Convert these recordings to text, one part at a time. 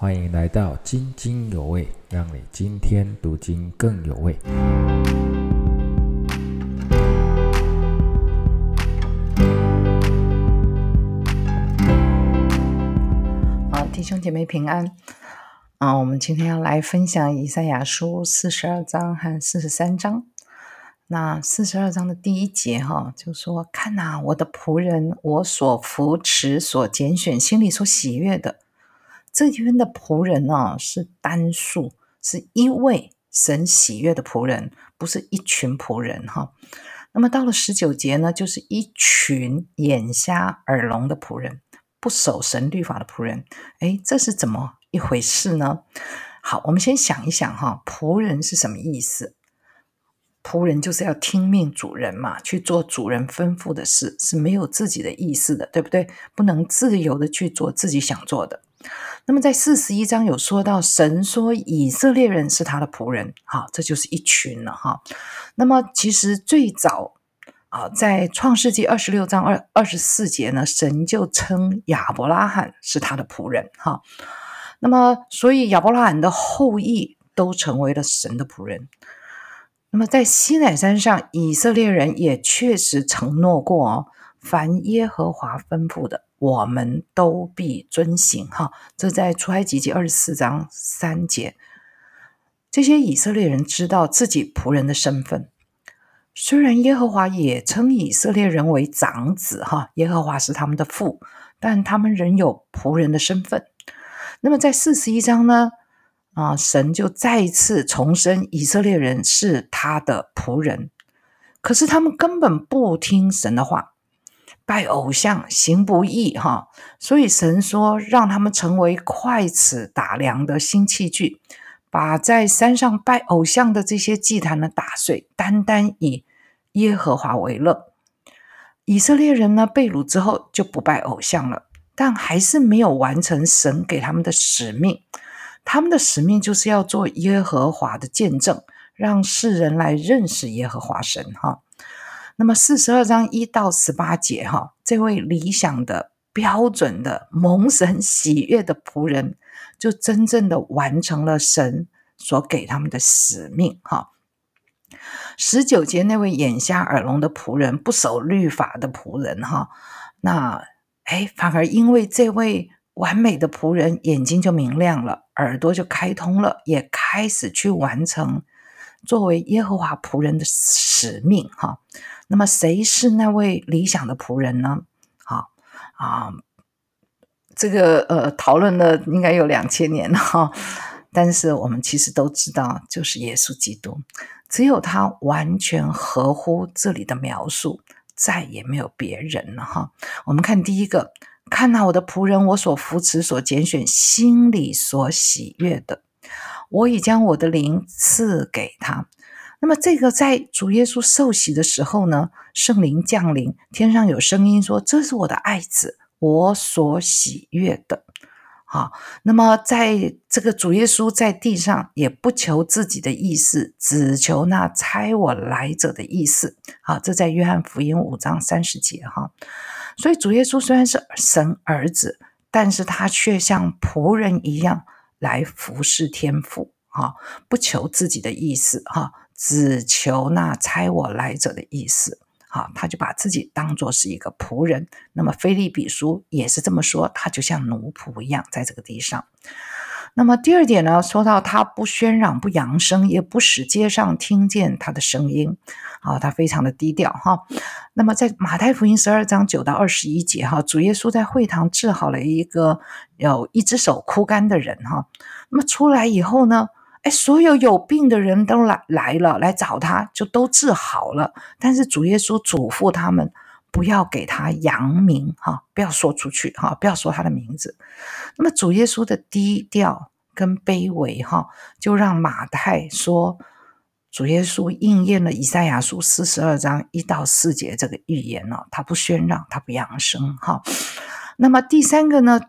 欢迎来到津津有味，让你今天读经更有味。啊，弟兄姐妹平安。啊，我们今天要来分享以赛亚书四十二章和四十三章。那四十二章的第一节哈，就说：“看呐，我的仆人，我所扶持、所拣选、心里所喜悦的。”这边的仆人呢，是单数，是一位神喜悦的仆人，不是一群仆人哈。那么到了十九节呢，就是一群眼瞎耳聋的仆人，不守神律法的仆人。哎，这是怎么一回事呢？好，我们先想一想哈，仆人是什么意思？仆人就是要听命主人嘛，去做主人吩咐的事，是没有自己的意思的，对不对？不能自由的去做自己想做的。那么在四十一章有说到，神说以色列人是他的仆人，好，这就是一群了哈。那么其实最早啊，在创世纪二十六章二二十四节呢，神就称亚伯拉罕是他的仆人哈。那么所以亚伯拉罕的后裔都成为了神的仆人。那么，在西乃山上，以色列人也确实承诺过哦，凡耶和华吩咐的，我们都必遵行。哈，这在出埃及记二十四章三节。这些以色列人知道自己仆人的身份，虽然耶和华也称以色列人为长子，哈，耶和华是他们的父，但他们仍有仆人的身份。那么，在四十一章呢？啊！神就再次重申以色列人是他的仆人，可是他们根本不听神的话，拜偶像，行不义，哈！所以神说，让他们成为快尺打量的新器具，把在山上拜偶像的这些祭坛呢打碎，单单以耶和华为乐。以色列人呢被掳之后就不拜偶像了，但还是没有完成神给他们的使命。他们的使命就是要做耶和华的见证，让世人来认识耶和华神。哈，那么四十二章一到十八节，哈，这位理想的标准的蒙神喜悦的仆人，就真正的完成了神所给他们的使命。哈，十九节那位眼瞎耳聋的仆人，不守律法的仆人，哈，那哎，反而因为这位。完美的仆人眼睛就明亮了，耳朵就开通了，也开始去完成作为耶和华仆人的使命。哈，那么谁是那位理想的仆人呢？好啊，这个呃讨论了应该有两千年了哈，但是我们其实都知道，就是耶稣基督，只有他完全合乎这里的描述，再也没有别人了哈。我们看第一个。看到我的仆人，我所扶持、所拣选、心里所喜悦的，我已将我的灵赐给他。那么，这个在主耶稣受洗的时候呢，圣灵降临，天上有声音说：“这是我的爱子，我所喜悦的。”好，那么在这个主耶稣在地上也不求自己的意思，只求那差我来者的意思。好，这在约翰福音五章三十节哈。所以主耶稣虽然是神儿子，但是他却像仆人一样来服侍天父，啊，不求自己的意思，哈，只求那差我来者的意思，啊，他就把自己当作是一个仆人。那么菲利比书也是这么说，他就像奴仆一样在这个地上。那么第二点呢，说到他不喧嚷、不扬声，也不使街上听见他的声音，啊，他非常的低调哈。那么在马太福音十二章九到二十一节哈，主耶稣在会堂治好了一个有一只手枯干的人哈。那么出来以后呢，哎，所有有病的人都来来了，来找他，就都治好了。但是主耶稣嘱咐他们。不要给他扬名哈，不要说出去哈，不要说他的名字。那么主耶稣的低调跟卑微哈，就让马太说主耶稣应验了以赛亚书四十二章一到四节这个预言了，他不喧嚷，他不扬声哈。那么第三个呢，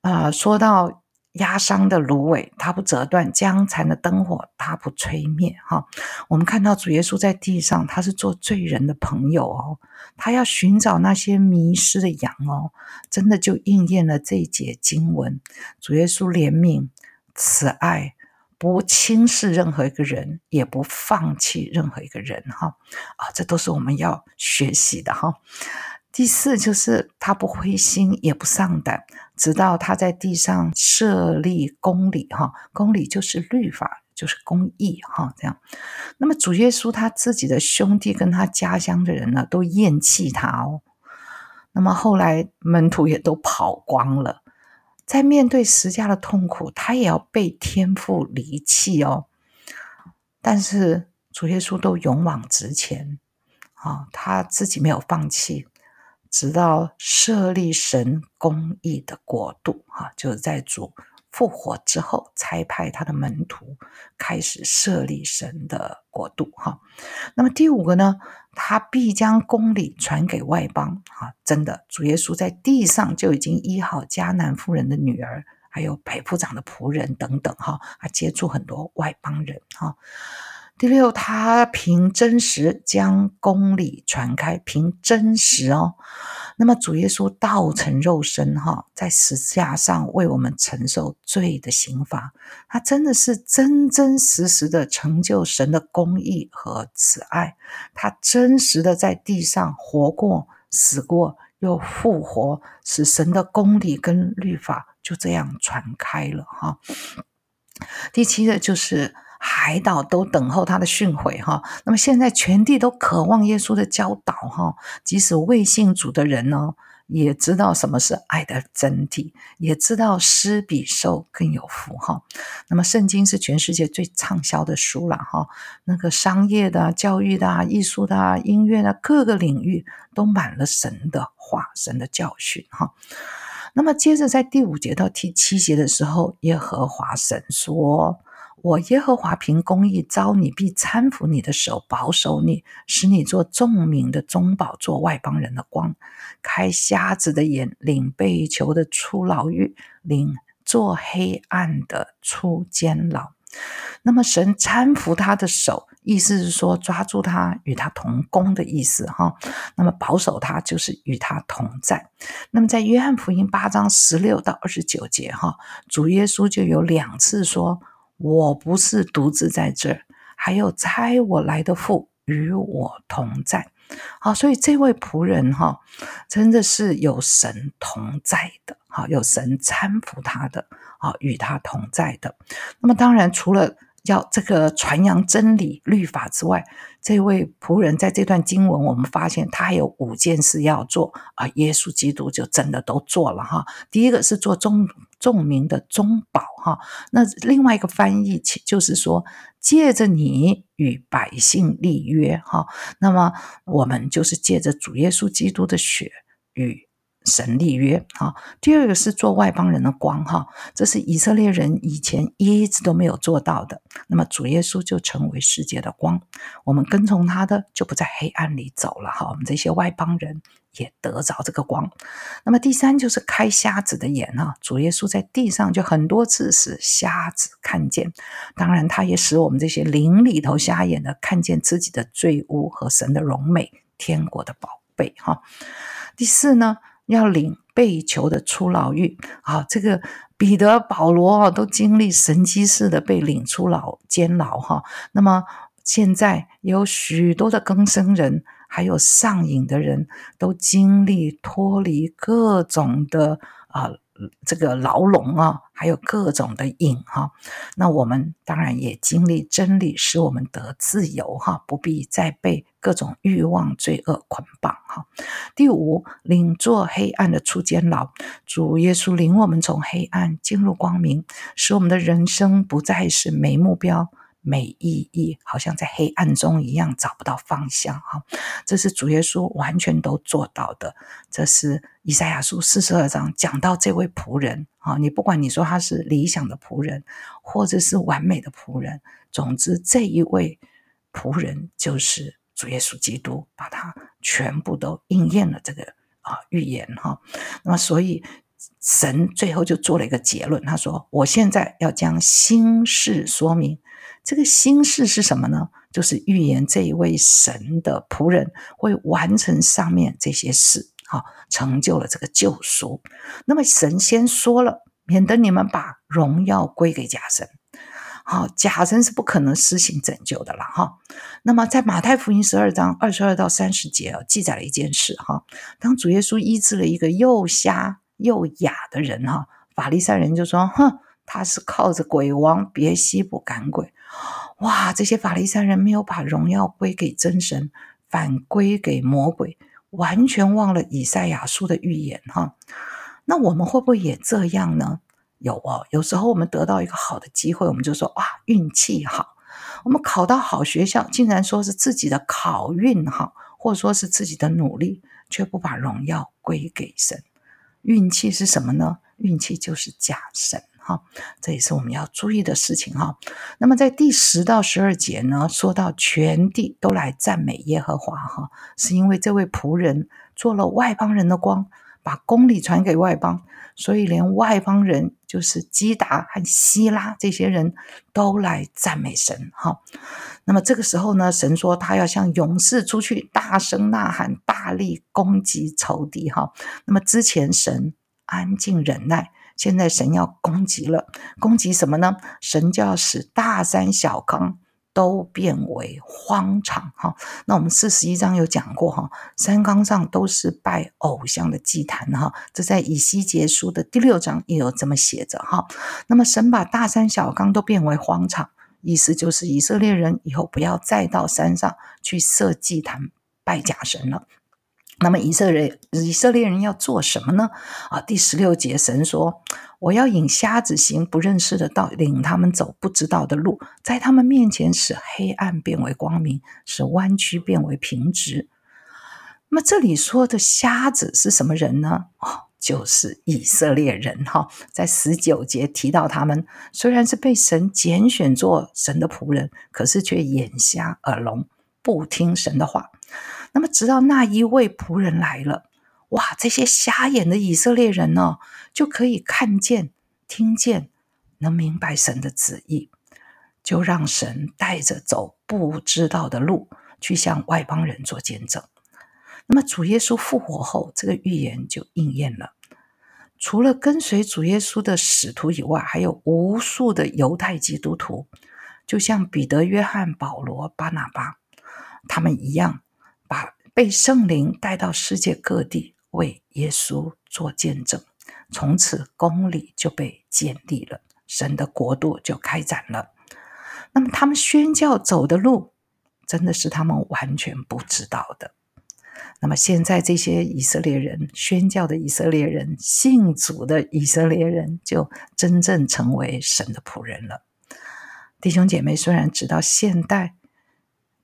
啊，说到压伤的芦苇，它不折断；将残的灯火，它不吹灭。哈，我们看到主耶稣在地上，他是做罪人的朋友哦，他要寻找那些迷失的羊哦，真的就应验了这一节经文。主耶稣怜悯、慈爱，不轻视任何一个人，也不放弃任何一个人。哈，啊，这都是我们要学习的哈。第四就是他不灰心也不丧胆，直到他在地上设立公理，哈，公理就是律法，就是公义，哈，这样。那么主耶稣他自己的兄弟跟他家乡的人呢，都厌弃他哦。那么后来门徒也都跑光了，在面对十家的痛苦，他也要被天父离弃哦。但是主耶稣都勇往直前，啊，他自己没有放弃。直到设立神公义的国度，哈，就是在主复活之后，差派他的门徒开始设立神的国度，哈。那么第五个呢，他必将公理传给外邦，哈，真的，主耶稣在地上就已经医好迦南妇人的女儿，还有裴部长的仆人等等，哈，还接触很多外邦人，哈。第六，他凭真实将公理传开，凭真实哦。那么主耶稣道成肉身哈，在十字架上为我们承受罪的刑罚，他真的是真真实实的成就神的公义和慈爱。他真实的在地上活过、死过，又复活，使神的公理跟律法就这样传开了哈。第七个就是。海岛都等候他的训诲哈，那么现在全地都渴望耶稣的教导哈，即使未信主的人呢，也知道什么是爱的真谛，也知道施比受更有福哈。那么圣经是全世界最畅销的书了哈，那个商业的、教育的、艺术的、音乐的各个领域都满了神的话、神的教训哈。那么接着在第五节到第七节的时候，耶和华神说。我耶和华凭公义招你，必搀扶你的手，保守你，使你做众民的中保，做外邦人的光，开瞎子的眼，领被囚的出牢狱，领做黑暗的出监牢。那么神搀扶他的手，意思是说抓住他，与他同工的意思哈。那么保守他，就是与他同在。那么在约翰福音八章十六到二十九节哈，主耶稣就有两次说。我不是独自在这儿，还有差我来的父与我同在。好，所以这位仆人哈，真的是有神同在的，好，有神搀扶他的，好，与他同在的。那么，当然除了。要这个传扬真理律法之外，这位仆人在这段经文，我们发现他还有五件事要做啊。耶稣基督就真的都做了哈。第一个是做众众民的中保哈。那另外一个翻译就是说，借着你与百姓立约哈。那么我们就是借着主耶稣基督的血与。神立约哈，第二个是做外邦人的光哈，这是以色列人以前一直都没有做到的。那么主耶稣就成为世界的光，我们跟从他的就不在黑暗里走了哈。我们这些外邦人也得着这个光。那么第三就是开瞎子的眼哈，主耶稣在地上就很多次使瞎子看见，当然他也使我们这些灵里头瞎眼的看见自己的罪污和神的荣美、天国的宝贝哈。第四呢？要领被囚的出牢狱啊！这个彼得、保罗啊，都经历神机似的被领出牢监牢哈。那么现在有许多的更生人，还有上瘾的人，都经历脱离各种的啊。这个牢笼啊，还有各种的瘾哈，那我们当然也经历真理，使我们得自由哈，不必再被各种欲望、罪恶捆绑哈。第五，领做黑暗的出监牢，主耶稣领我们从黑暗进入光明，使我们的人生不再是没目标。没意义，好像在黑暗中一样找不到方向哈。这是主耶稣完全都做到的。这是以赛亚书四十二章讲到这位仆人啊，你不管你说他是理想的仆人，或者是完美的仆人，总之这一位仆人就是主耶稣基督，把他全部都应验了这个啊预言哈。那么所以。神最后就做了一个结论，他说：“我现在要将心事说明。这个心事是什么呢？就是预言这一位神的仆人会完成上面这些事，好，成就了这个救赎。那么神先说了，免得你们把荣耀归给假神。”好，假神是不可能施行拯救的了哈。那么，在马太福音十二章二十二到三十节啊，记载了一件事哈。当主耶稣医治了一个又瞎又哑的人哈，法利赛人就说：“哼，他是靠着鬼王别西卜赶鬼。”哇，这些法利赛人没有把荣耀归给真神，反归给魔鬼，完全忘了以赛亚书的预言哈。那我们会不会也这样呢？有哦，有时候我们得到一个好的机会，我们就说哇，运气好。我们考到好学校，竟然说是自己的考运好，或者说是自己的努力，却不把荣耀归给神。运气是什么呢？运气就是假神哈，这也是我们要注意的事情哈。那么在第十到十二节呢，说到全地都来赞美耶和华哈，是因为这位仆人做了外邦人的光。把公理传给外邦，所以连外邦人，就是基达和希拉这些人都来赞美神。哈，那么这个时候呢，神说他要像勇士出去，大声呐喊，大力攻击仇敌。哈，那么之前神安静忍耐，现在神要攻击了，攻击什么呢？神就要使大山小康。都变为荒场哈，那我们四十一章有讲过哈，山冈上都是拜偶像的祭坛哈，这在以西结书的第六章也有这么写着哈。那么神把大山小冈都变为荒场，意思就是以色列人以后不要再到山上去设祭坛拜假神了。那么以色列以色列人要做什么呢？啊，第十六节神说：“我要引瞎子行不认识的道，领他们走不知道的路，在他们面前使黑暗变为光明，使弯曲变为平直。”那么这里说的瞎子是什么人呢？哦，就是以色列人哈。在十九节提到他们虽然是被神拣选做神的仆人，可是却眼瞎耳聋，不听神的话。那么，直到那一位仆人来了，哇！这些瞎眼的以色列人呢，就可以看见、听见，能明白神的旨意，就让神带着走不知道的路，去向外邦人做见证。那么，主耶稣复活后，这个预言就应验了。除了跟随主耶稣的使徒以外，还有无数的犹太基督徒，就像彼得、约翰、保罗、巴拿巴他们一样。被圣灵带到世界各地为耶稣做见证，从此公理就被建立了，神的国度就开展了。那么他们宣教走的路，真的是他们完全不知道的。那么现在这些以色列人宣教的以色列人信主的以色列人，就真正成为神的仆人了。弟兄姐妹，虽然直到现代。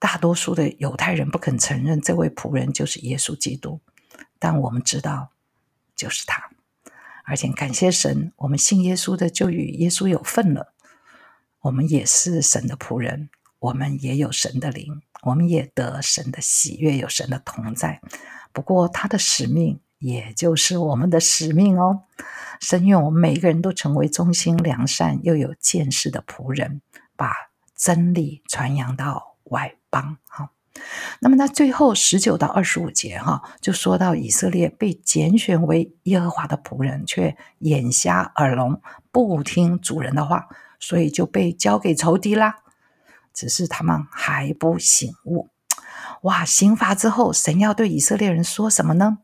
大多数的犹太人不肯承认这位仆人就是耶稣基督，但我们知道就是他，而且感谢神，我们信耶稣的就与耶稣有份了。我们也是神的仆人，我们也有神的灵，我们也得神的喜悦，有神的同在。不过他的使命也就是我们的使命哦。神愿我们每一个人都成为忠心良善又有见识的仆人，把真理传扬到。外邦哈，那么那最后十九到二十五节哈，就说到以色列被拣选为耶和华的仆人，却眼瞎耳聋，不听主人的话，所以就被交给仇敌啦。只是他们还不醒悟。哇！刑罚之后，神要对以色列人说什么呢？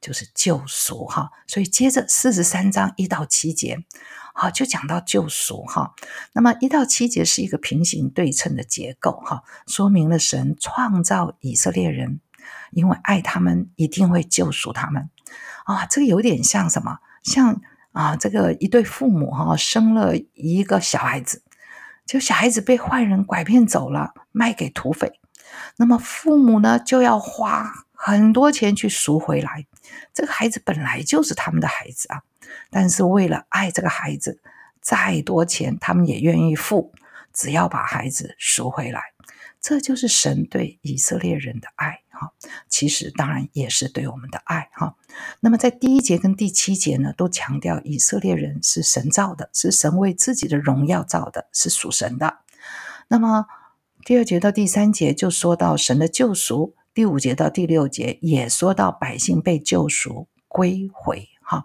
就是救赎哈。所以接着四十三章一到七节。好，就讲到救赎哈。那么一到七节是一个平行对称的结构哈，说明了神创造以色列人，因为爱他们，一定会救赎他们啊。这个有点像什么？像啊，这个一对父母哈，生了一个小孩子，就小孩子被坏人拐骗走了，卖给土匪，那么父母呢就要花很多钱去赎回来。这个孩子本来就是他们的孩子啊。但是为了爱这个孩子，再多钱他们也愿意付，只要把孩子赎回来。这就是神对以色列人的爱哈。其实当然也是对我们的爱哈。那么在第一节跟第七节呢，都强调以色列人是神造的，是神为自己的荣耀造的，是属神的。那么第二节到第三节就说到神的救赎，第五节到第六节也说到百姓被救赎归回哈。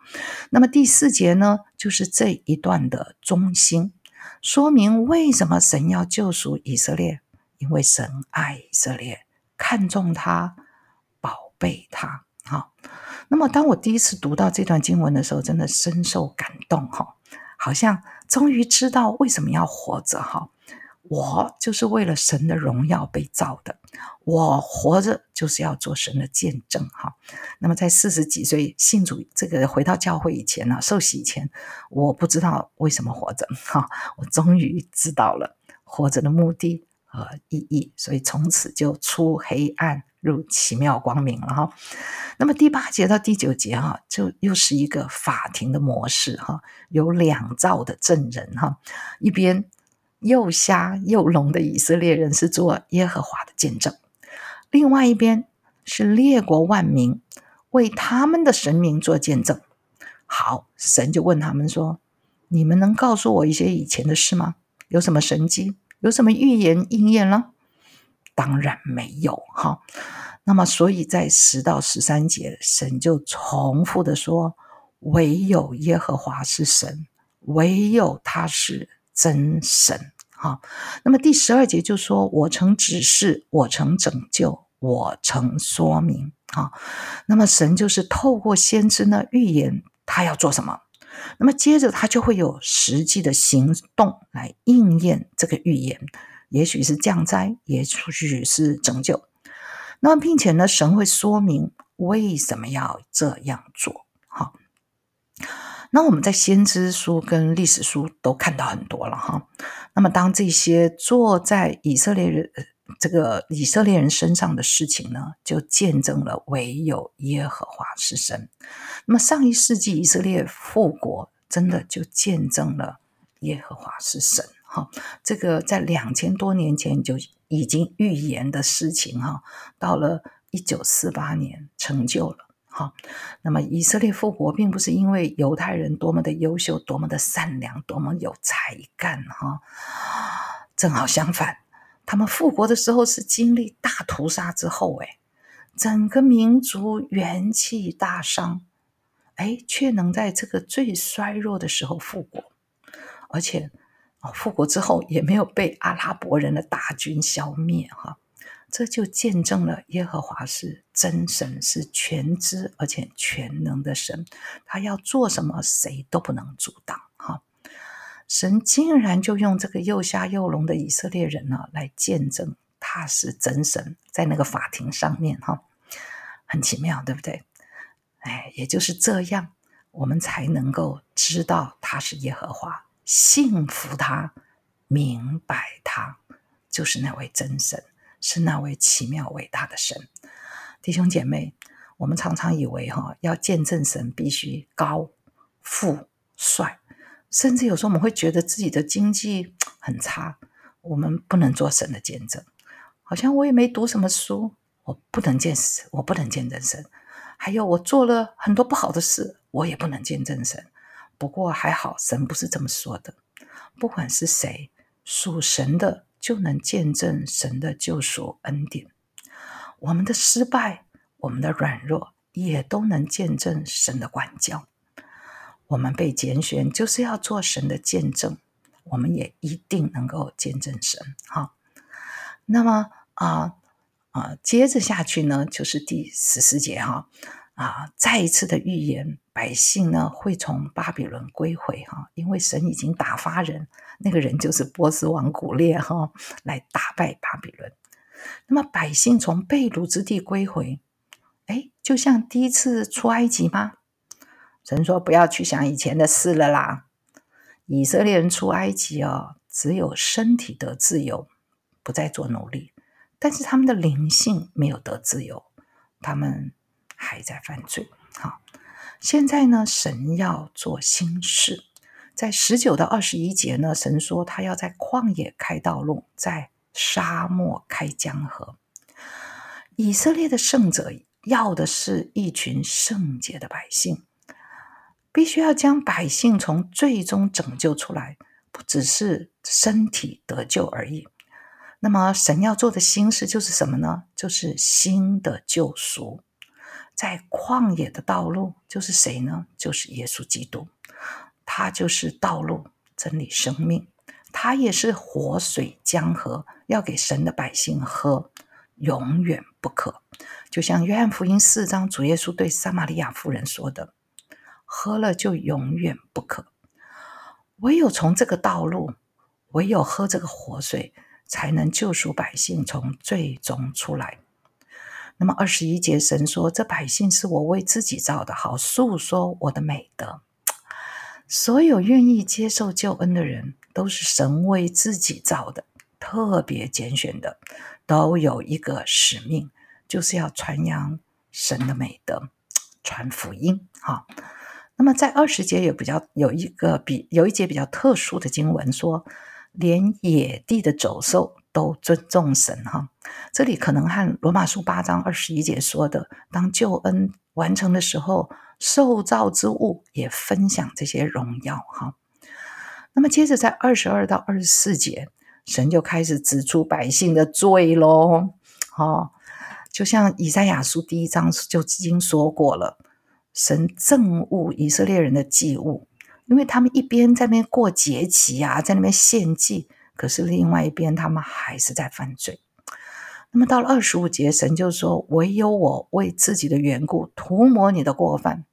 那么第四节呢，就是这一段的中心。说明为什么神要救赎以色列？因为神爱以色列，看重他，宝贝他。好，那么当我第一次读到这段经文的时候，真的深受感动。哈，好像终于知道为什么要活着。哈。我就是为了神的荣耀被造的，我活着就是要做神的见证哈。那么在四十几岁信主这个回到教会以前呢，受洗以前，我不知道为什么活着哈，我终于知道了活着的目的和意义，所以从此就出黑暗入奇妙光明了哈。那么第八节到第九节哈，就又是一个法庭的模式哈，有两造的证人哈，一边。又瞎又聋的以色列人是做耶和华的见证，另外一边是列国万民为他们的神明做见证。好，神就问他们说：“你们能告诉我一些以前的事吗？有什么神迹？有什么预言应验了？”当然没有。哈，那么所以在十到十三节，神就重复的说：“唯有耶和华是神，唯有他是真神。”啊，那么第十二节就说：“我曾指示，我曾拯救，我曾说明。”啊，那么神就是透过先知呢预言他要做什么，那么接着他就会有实际的行动来应验这个预言，也许是降灾，也许是拯救。那么并且呢，神会说明为什么要这样做。好。那我们在先知书跟历史书都看到很多了哈。那么当这些坐在以色列人这个以色列人身上的事情呢，就见证了唯有耶和华是神。那么上一世纪以色列复国，真的就见证了耶和华是神哈。这个在两千多年前就已经预言的事情哈，到了一九四八年成就了。好，那么以色列复国并不是因为犹太人多么的优秀、多么的善良、多么有才干，哈，正好相反，他们复国的时候是经历大屠杀之后，哎，整个民族元气大伤，哎，却能在这个最衰弱的时候复国，而且，哦，复国之后也没有被阿拉伯人的大军消灭，哈。这就见证了耶和华是真神，是全知而且全能的神。他要做什么，谁都不能阻挡。哈，神竟然就用这个又瞎又聋的以色列人呢，来见证他是真神，在那个法庭上面，哈，很奇妙，对不对？哎，也就是这样，我们才能够知道他是耶和华，信服他，明白他就是那位真神。是那位奇妙伟大的神，弟兄姐妹，我们常常以为哈，要见证神必须高富帅，甚至有时候我们会觉得自己的经济很差，我们不能做神的见证。好像我也没读什么书，我不能见，我不能见证神。还有我做了很多不好的事，我也不能见证神。不过还好，神不是这么说的。不管是谁属神的。就能见证神的救赎恩典，我们的失败，我们的软弱，也都能见证神的管教。我们被拣选，就是要做神的见证，我们也一定能够见证神。哈，那么啊啊，接着下去呢，就是第十四节哈。啊，再一次的预言，百姓呢会从巴比伦归回哈，因为神已经打发人，那个人就是波斯王古列哈，来打败巴比伦。那么百姓从被掳之地归回，哎，就像第一次出埃及吗？神说不要去想以前的事了啦。以色列人出埃及哦，只有身体得自由，不再做奴隶，但是他们的灵性没有得自由，他们。还在犯罪，好，现在呢，神要做新事，在十九到二十一节呢，神说他要在旷野开道路，在沙漠开江河。以色列的圣者要的是一群圣洁的百姓，必须要将百姓从最终拯救出来，不只是身体得救而已。那么，神要做的新事就是什么呢？就是新的救赎。在旷野的道路就是谁呢？就是耶稣基督，他就是道路、真理、生命，他也是活水江河，要给神的百姓喝，永远不渴。就像约翰福音四章，主耶稣对撒玛利亚妇人说的：“喝了就永远不渴。”唯有从这个道路，唯有喝这个活水，才能救赎百姓从最终出来。那么二十一节，神说：“这百姓是我为自己造的，好诉说我的美德。”所有愿意接受救恩的人，都是神为自己造的，特别拣选的，都有一个使命，就是要传扬神的美德，传福音。哈，那么在二十节也比较有一个比有一节比较特殊的经文，说连野地的走兽。都尊重神哈，这里可能和罗马书八章二十一节说的，当救恩完成的时候，受造之物也分享这些荣耀哈。那么接着在二十二到二十四节，神就开始指出百姓的罪喽。哦，就像以赛亚书第一章就已经说过了，神憎恶以色列人的祭物，因为他们一边在那边过节期啊，在那边献祭。可是另外一边，他们还是在犯罪。那么到了二十五节，神就说：“唯有我为自己的缘故涂抹你的过犯，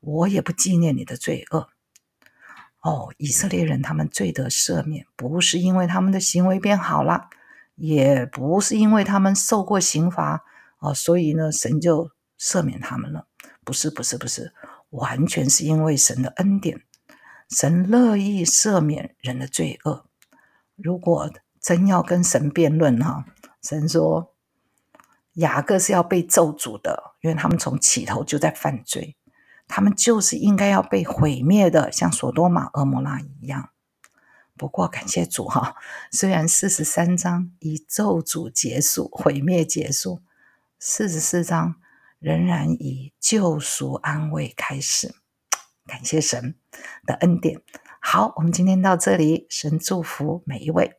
我也不纪念你的罪恶。”哦，以色列人他们罪得赦免，不是因为他们的行为变好了，也不是因为他们受过刑罚哦，所以呢，神就赦免他们了。不是，不是，不是，完全是因为神的恩典，神乐意赦免人的罪恶。如果真要跟神辩论哈，神说雅各是要被咒诅的，因为他们从起头就在犯罪，他们就是应该要被毁灭的，像索多玛、俄摩拉一样。不过感谢主哈，虽然四十三章以咒诅结束、毁灭结束，四十四章仍然以救赎安慰开始。感谢神的恩典。好，我们今天到这里，神祝福每一位。